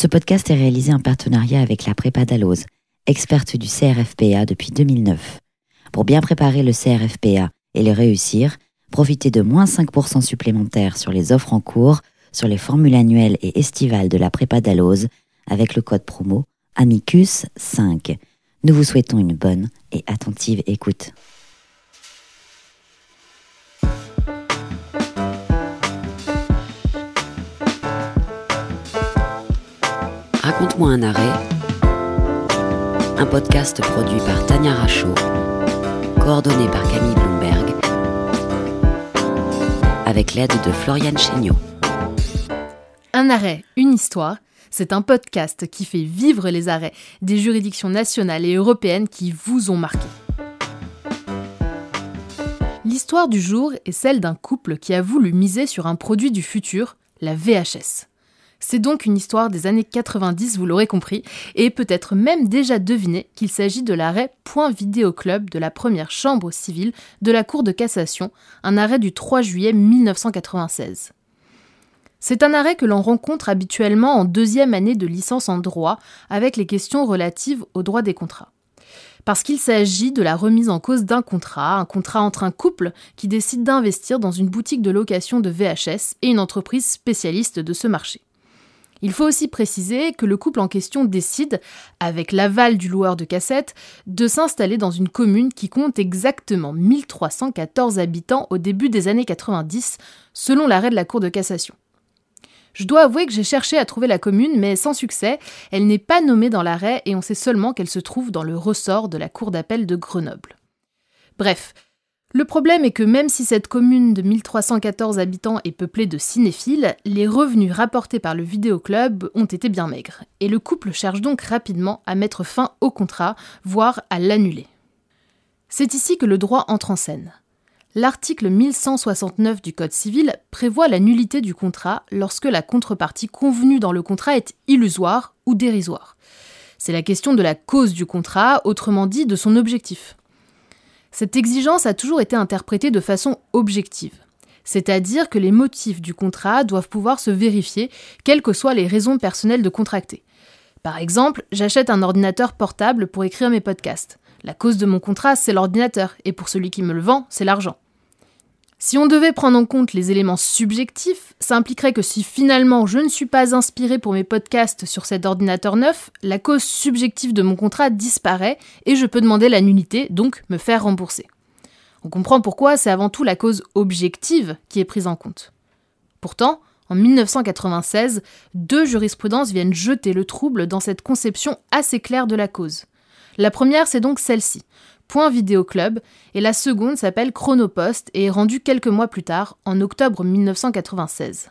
Ce podcast est réalisé en partenariat avec la Prépa Dalloz, experte du CRFPA depuis 2009. Pour bien préparer le CRFPA et le réussir, profitez de moins 5% supplémentaires sur les offres en cours, sur les formules annuelles et estivales de la Prépa Dalloz avec le code promo Amicus5. Nous vous souhaitons une bonne et attentive écoute. Raconte-moi un arrêt. Un podcast produit par Tania Rachaud, coordonné par Camille Bloomberg, avec l'aide de Floriane Chéniaud. Un arrêt, une histoire, c'est un podcast qui fait vivre les arrêts des juridictions nationales et européennes qui vous ont marqué. L'histoire du jour est celle d'un couple qui a voulu miser sur un produit du futur, la VHS. C'est donc une histoire des années 90, vous l'aurez compris, et peut-être même déjà deviné qu'il s'agit de l'arrêt Point Vidéo Club de la première chambre civile de la Cour de cassation, un arrêt du 3 juillet 1996. C'est un arrêt que l'on rencontre habituellement en deuxième année de licence en droit avec les questions relatives au droit des contrats. Parce qu'il s'agit de la remise en cause d'un contrat, un contrat entre un couple qui décide d'investir dans une boutique de location de VHS et une entreprise spécialiste de ce marché. Il faut aussi préciser que le couple en question décide, avec l'aval du loueur de cassettes, de s'installer dans une commune qui compte exactement 1314 habitants au début des années 90, selon l'arrêt de la Cour de cassation. Je dois avouer que j'ai cherché à trouver la commune, mais sans succès, elle n'est pas nommée dans l'arrêt et on sait seulement qu'elle se trouve dans le ressort de la Cour d'appel de Grenoble. Bref, le problème est que même si cette commune de 1314 habitants est peuplée de cinéphiles, les revenus rapportés par le vidéoclub ont été bien maigres, et le couple cherche donc rapidement à mettre fin au contrat, voire à l'annuler. C'est ici que le droit entre en scène. L'article 1169 du Code civil prévoit la nullité du contrat lorsque la contrepartie convenue dans le contrat est illusoire ou dérisoire. C'est la question de la cause du contrat, autrement dit de son objectif. Cette exigence a toujours été interprétée de façon objective, c'est-à-dire que les motifs du contrat doivent pouvoir se vérifier, quelles que soient les raisons personnelles de contracter. Par exemple, j'achète un ordinateur portable pour écrire mes podcasts. La cause de mon contrat, c'est l'ordinateur, et pour celui qui me le vend, c'est l'argent. Si on devait prendre en compte les éléments subjectifs, ça impliquerait que si finalement je ne suis pas inspiré pour mes podcasts sur cet ordinateur neuf, la cause subjective de mon contrat disparaît et je peux demander la nullité, donc me faire rembourser. On comprend pourquoi c'est avant tout la cause objective qui est prise en compte. Pourtant, en 1996, deux jurisprudences viennent jeter le trouble dans cette conception assez claire de la cause. La première, c'est donc celle-ci. Point Vidéo Club, et la seconde s'appelle Chronopost et est rendue quelques mois plus tard, en octobre 1996.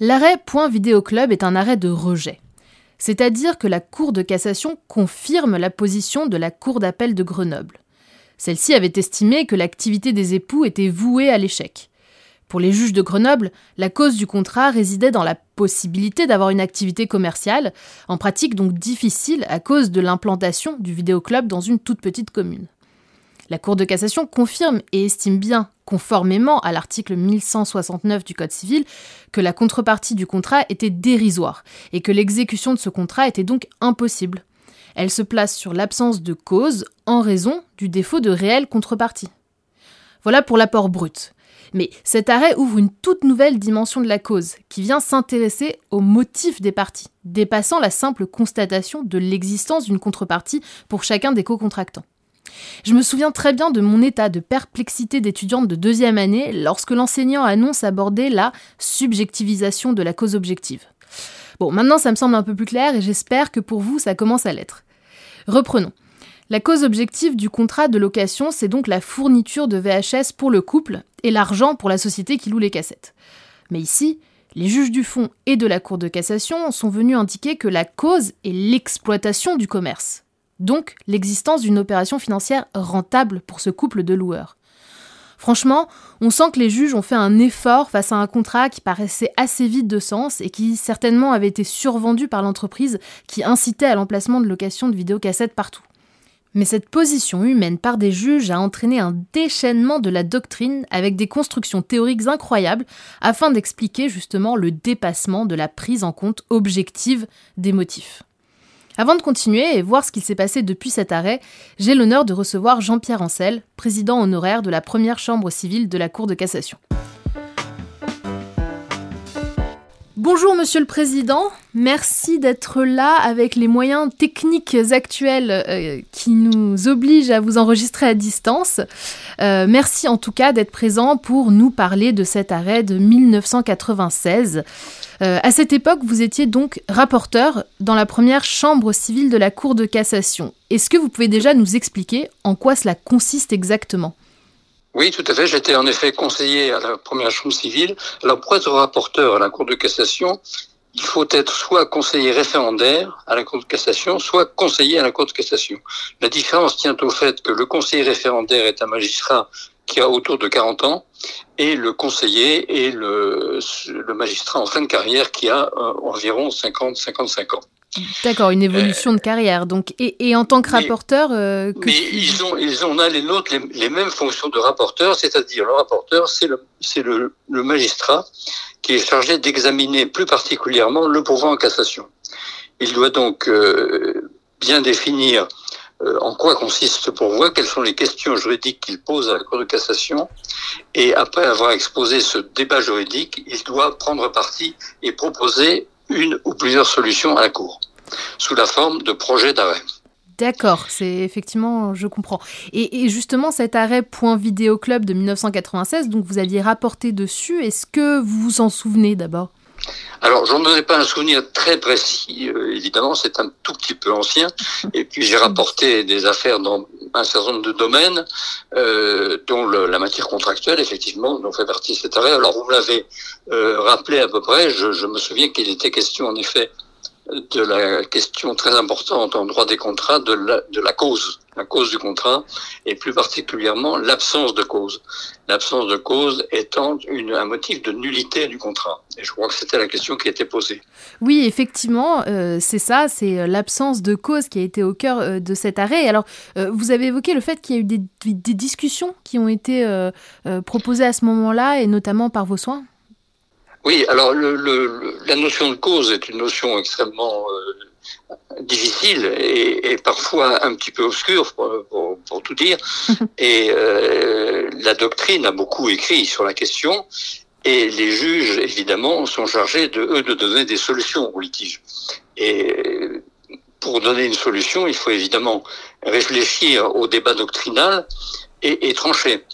L'arrêt Point Vidéo Club est un arrêt de rejet, c'est-à-dire que la Cour de cassation confirme la position de la Cour d'appel de Grenoble. Celle-ci avait estimé que l'activité des époux était vouée à l'échec. Pour les juges de Grenoble, la cause du contrat résidait dans la possibilité d'avoir une activité commerciale, en pratique donc difficile à cause de l'implantation du vidéoclub dans une toute petite commune. La Cour de cassation confirme et estime bien, conformément à l'article 1169 du Code civil, que la contrepartie du contrat était dérisoire et que l'exécution de ce contrat était donc impossible. Elle se place sur l'absence de cause en raison du défaut de réelle contrepartie. Voilà pour l'apport brut. Mais cet arrêt ouvre une toute nouvelle dimension de la cause, qui vient s'intéresser aux motifs des parties, dépassant la simple constatation de l'existence d'une contrepartie pour chacun des co-contractants. Je me souviens très bien de mon état de perplexité d'étudiante de deuxième année lorsque l'enseignant annonce aborder la subjectivisation de la cause objective. Bon, maintenant ça me semble un peu plus clair et j'espère que pour vous ça commence à l'être. Reprenons. La cause objective du contrat de location, c'est donc la fourniture de VHS pour le couple et l'argent pour la société qui loue les cassettes. Mais ici, les juges du fond et de la Cour de cassation sont venus indiquer que la cause est l'exploitation du commerce, donc l'existence d'une opération financière rentable pour ce couple de loueurs. Franchement, on sent que les juges ont fait un effort face à un contrat qui paraissait assez vide de sens et qui certainement avait été survendu par l'entreprise qui incitait à l'emplacement de location de vidéocassettes partout. Mais cette position humaine par des juges a entraîné un déchaînement de la doctrine avec des constructions théoriques incroyables afin d'expliquer justement le dépassement de la prise en compte objective des motifs. Avant de continuer et voir ce qu'il s'est passé depuis cet arrêt, j'ai l'honneur de recevoir Jean-Pierre Ancel, président honoraire de la première chambre civile de la Cour de cassation. Bonjour Monsieur le Président, merci d'être là avec les moyens techniques actuels euh, qui nous obligent à vous enregistrer à distance. Euh, merci en tout cas d'être présent pour nous parler de cet arrêt de 1996. Euh, à cette époque, vous étiez donc rapporteur dans la première chambre civile de la Cour de cassation. Est-ce que vous pouvez déjà nous expliquer en quoi cela consiste exactement? Oui, tout à fait. J'étais en effet conseiller à la première chambre civile. Alors, pour être rapporteur à la Cour de cassation, il faut être soit conseiller référendaire à la Cour de cassation, soit conseiller à la Cour de cassation. La différence tient au fait que le conseiller référendaire est un magistrat qui a autour de 40 ans et le conseiller est le, magistrat en fin de carrière qui a euh, environ 50-55 ans. D'accord, une évolution de carrière. Donc, et, et en tant que rapporteur, euh, mais ils ont, ils ont l'un et l'autre les, mêmes fonctions de rapporteur, c'est-à-dire le rapporteur, c'est le, c'est le, le, magistrat qui est chargé d'examiner plus particulièrement le pourvoi en cassation. Il doit donc euh, bien définir euh, en quoi consiste ce pourvoi, quelles sont les questions juridiques qu'il pose à la Cour de cassation, et après avoir exposé ce débat juridique, il doit prendre parti et proposer une ou plusieurs solutions à la Cour, sous la forme de projets d'arrêt. D'accord, c'est effectivement, je comprends. Et, justement, cet arrêt Point Vidéo Club de 1996, donc vous aviez rapporté dessus, est-ce que vous vous en souvenez d'abord? Alors, j'en ai pas un souvenir très précis, euh, évidemment, c'est un tout petit peu ancien. Et puis, j'ai rapporté des affaires dans un certain nombre de domaines, euh, dont la matière contractuelle, effectivement, dont fait partie cet arrêt. Alors, vous me l'avez euh, rappelé à peu près. Je me souviens qu'il était question, en effet, de la question très importante en droit des contrats de la, de la cause, la cause du contrat, et plus particulièrement l'absence de cause. L'absence de cause étant une, un motif de nullité du contrat. Et je crois que c'était la question qui était posée. Oui, effectivement, euh, c'est ça, c'est euh, l'absence de cause qui a été au cœur euh, de cet arrêt. Alors, euh, vous avez évoqué le fait qu'il y a eu des, des discussions qui ont été euh, proposées à ce moment-là, et notamment par vos soins? Oui, alors le, le, la notion de cause est une notion extrêmement euh, difficile et, et, parfois un petit peu obscure, pour, pour, pour tout dire. Et euh, la doctrine a beaucoup écrit sur la question. Et les juges, évidemment, sont chargés de eux de donner des solutions aux litiges. Et pour donner une solution, il faut évidemment réfléchir au débat doctrinal et, et trancher.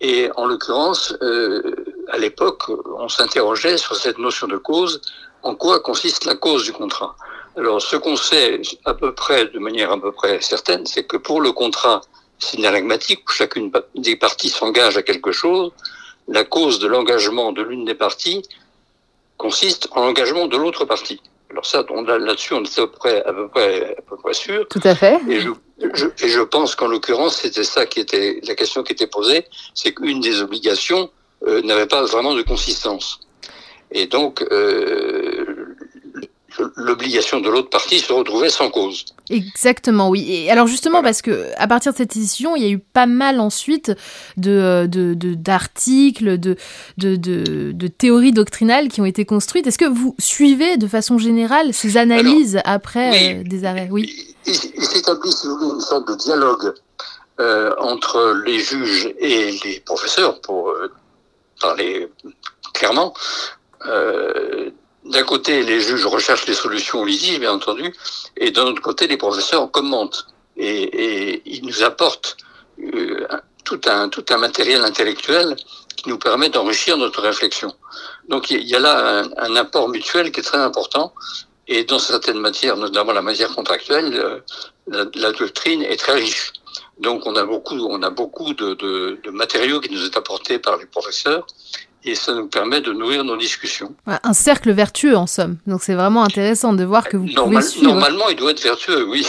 Et en l'occurrence, euh, à l'époque, on s'interrogeait sur cette notion de cause. En quoi consiste la cause du contrat Alors, ce qu'on sait à peu près, de manière à peu près certaine, c'est que pour le contrat synalagmatique, où chacune des parties s'engage à quelque chose, la cause de l'engagement de l'une des parties consiste en l'engagement de l'autre partie. Alors ça, là-dessus, on est à peu près, à peu près, à peu près sûr. Tout à fait. Et je, je, et je pense qu'en l'occurrence, c'était ça qui était la question qui était posée, c'est qu'une des obligations euh, n'avait pas vraiment de consistance. Et donc, euh, l'obligation de l'autre partie se retrouvait sans cause. Exactement, oui. Et alors justement, voilà. parce que à partir de cette décision, il y a eu pas mal ensuite de d'articles, de, de, de, de, théories doctrinales qui ont été construites. Est-ce que vous suivez de façon générale ces analyses alors, après oui, euh, des arrêts? Oui. Il, il s'établit, si vous voulez, une sorte de dialogue euh, entre les juges et les professeurs, pour euh, clairement. Euh, d'un côté, les juges recherchent les solutions aux litiges, bien entendu, et d'un autre côté, les professeurs commentent et, ils nous apportent euh, tout, un, matériel intellectuel qui nous permet d'enrichir notre réflexion. Donc il y a là un, apport mutuel qui est très important, et dans certaines matières, notamment la matière contractuelle, euh, la doctrine est très riche. Donc on a beaucoup, on a beaucoup de, de, de matériaux qui nous est apporté par les professeurs et ça nous permet de nourrir nos discussions. Un cercle vertueux en somme. Donc c'est vraiment intéressant de voir que vous Normal, pouvez suivre. Normalement, il doit être vertueux, oui.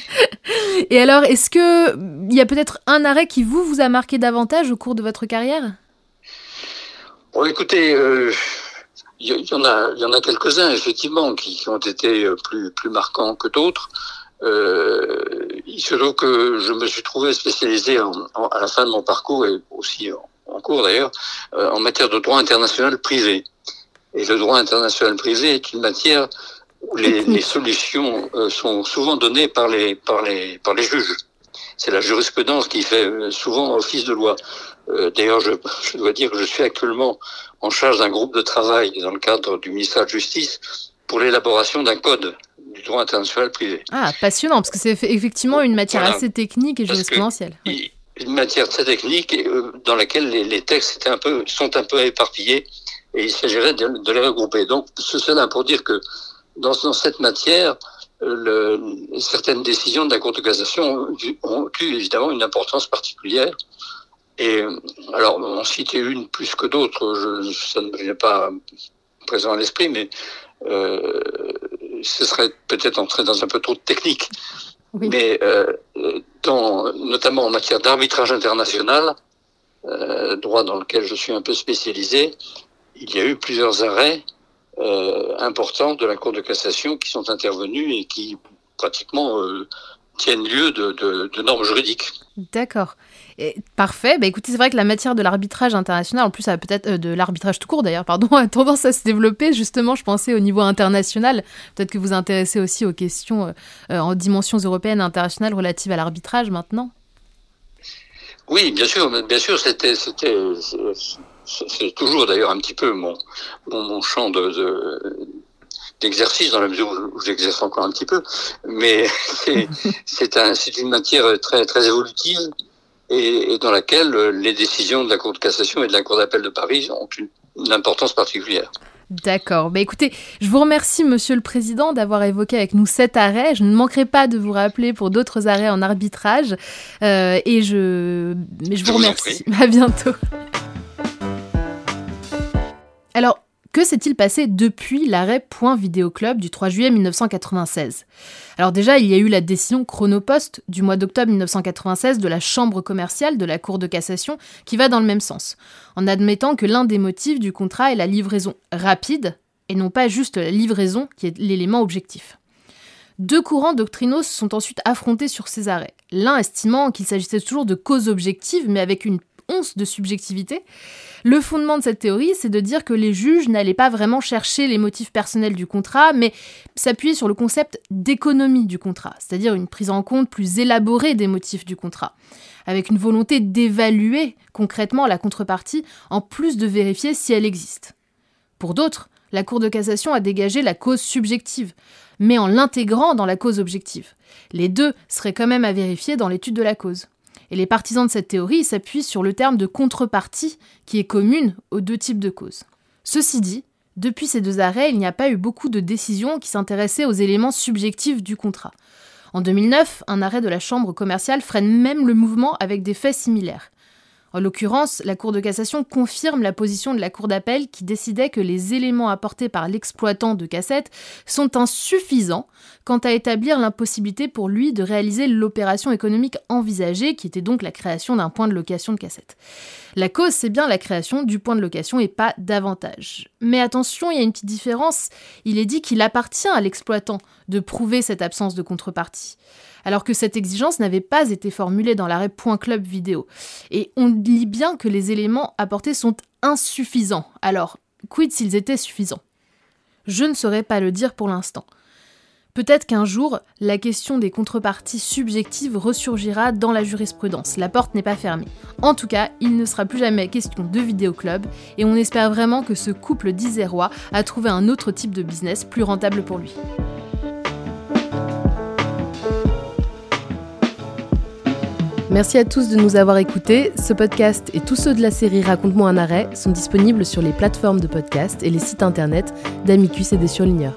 et alors, est-ce que il y a peut-être un arrêt qui vous vous a marqué davantage au cours de votre carrière? Bon, écoutez, euh, il y, en a, il y en a quelques-uns effectivement qui, qui ont été plus plus marquants que d'autres. Euh, il se trouve que je me suis trouvé spécialisé en, à la fin de mon parcours et aussi en, cours d'ailleurs euh, en matière de droit international privé. Et le droit international privé est une matière où les, les solutions euh, sont souvent données par les, par les, par les juges. C'est la jurisprudence qui fait euh, souvent office de loi. D'ailleurs, je, je dois dire que je suis actuellement en charge d'un groupe de travail dans le cadre du ministère de la Justice pour l'élaboration d'un code du droit international privé. Ah, passionnant, parce que c'est effectivement une matière assez technique et jurisprudentielle. Une matière très technique euh, dans laquelle les, textes étaient un peu, sont un peu éparpillés et il s'agirait de, les regrouper. Donc, cela pour dire que dans, dans cette matière, le, certaines décisions de la Cour de cassation ont eu évidemment une importance particulière. Et alors, on citait une plus que d'autres, ça ne me vient pas présent à l'esprit, mais euh, ce serait peut-être entrer dans un peu trop de technique. Mais euh, dans, notamment en matière d'arbitrage international, euh, droit dans lequel je suis un peu spécialisé, il y a eu plusieurs arrêts euh, importants de la Cour de cassation qui sont intervenus et qui pratiquement tiennent lieu de, de, de normes juridiques. D'accord parfait. Bah, écoutez, c'est vrai que la matière de l'arbitrage international, en plus, peut-être euh, de l'arbitrage tout court d'ailleurs, pardon, a tendance à se développer. Justement, je pensais au niveau international. Peut-être que vous intéressez aussi aux questions euh, euh, en dimensions européennes internationales relatives à l'arbitrage maintenant. Oui, bien sûr, bien sûr, c'était, c'était, c'est toujours d'ailleurs un petit peu mon, mon, champ de, d'exercice dans la mesure où j'exerce encore un petit peu, mais c'est, c'est, un, c'est une matière très, très évolutive et, dans laquelle euh, les décisions de la Cour de cassation et de la Cour d'appel de Paris ont une, importance particulière. D'accord. Bah écoutez, je vous remercie, Monsieur le Président, d'avoir évoqué avec nous cet arrêt. Je ne manquerai pas de vous rappeler pour d'autres arrêts en arbitrage. Euh, et je, vous remercie. à bientôt. Alors, que s'est-il passé depuis l'arrêt Point Vidéo Club du 3 juillet 1996 Alors déjà, il y a eu la décision Chronopost du mois d'octobre 1996 de la Chambre commerciale de la Cour de cassation qui va dans le même sens, en admettant que l'un des motifs du contrat est la livraison rapide et non pas juste la livraison qui est l'élément objectif. Deux courants doctrinaux se sont ensuite affrontés sur ces arrêts, l'un estimant qu'il s'agissait toujours de causes objectives mais avec une de subjectivité, le fondement de cette théorie, c'est de dire que les juges n'allaient pas vraiment chercher les motifs personnels du contrat, mais s'appuyer sur le concept d'économie du contrat, c'est-à-dire une prise en compte plus élaborée des motifs du contrat, avec une volonté d'évaluer concrètement la contrepartie, en plus de vérifier si elle existe. Pour d'autres, la Cour de cassation a dégagé la cause subjective, mais en l'intégrant dans la cause objective. Les deux seraient quand même à vérifier dans l'étude de la cause. Et les partisans de cette théorie s'appuient sur le terme de contrepartie, qui est commune aux deux types de causes. Ceci dit, depuis ces deux arrêts, il n'y a pas eu beaucoup de décisions qui s'intéressaient aux éléments subjectifs du contrat. En 2009, un arrêt de la Chambre commerciale freine même le mouvement avec des faits similaires. En l'occurrence, la Cour de cassation confirme la position de la Cour d'appel qui décidait que les éléments apportés par l'exploitant de cassette sont insuffisants quant à établir l'impossibilité pour lui de réaliser l'opération économique envisagée, qui était donc la création d'un point de location de cassette. La cause, c'est bien la création du point de location et pas davantage. Mais attention, il y a une petite différence. Il est dit qu'il appartient à l'exploitant de prouver cette absence de contrepartie alors que cette exigence n'avait pas été formulée dans l'arrêt Point Club vidéo. Et on lit bien que les éléments apportés sont insuffisants. Alors, quid s'ils étaient suffisants? Je ne saurais pas le dire pour l'instant. Peut-être qu'un jour, la question des contreparties subjectives ressurgira dans la jurisprudence. La porte n'est pas fermée. En tout cas, il ne sera plus jamais question de vidéoclub et on espère vraiment que ce couple d'Isérois a trouvé un autre type de business plus rentable pour lui. Merci à tous de nous avoir écoutés. Ce podcast et tous ceux de la série Raconte-moi un arrêt sont disponibles sur les plateformes de podcast et les sites internet d'Amicus et des surligneurs.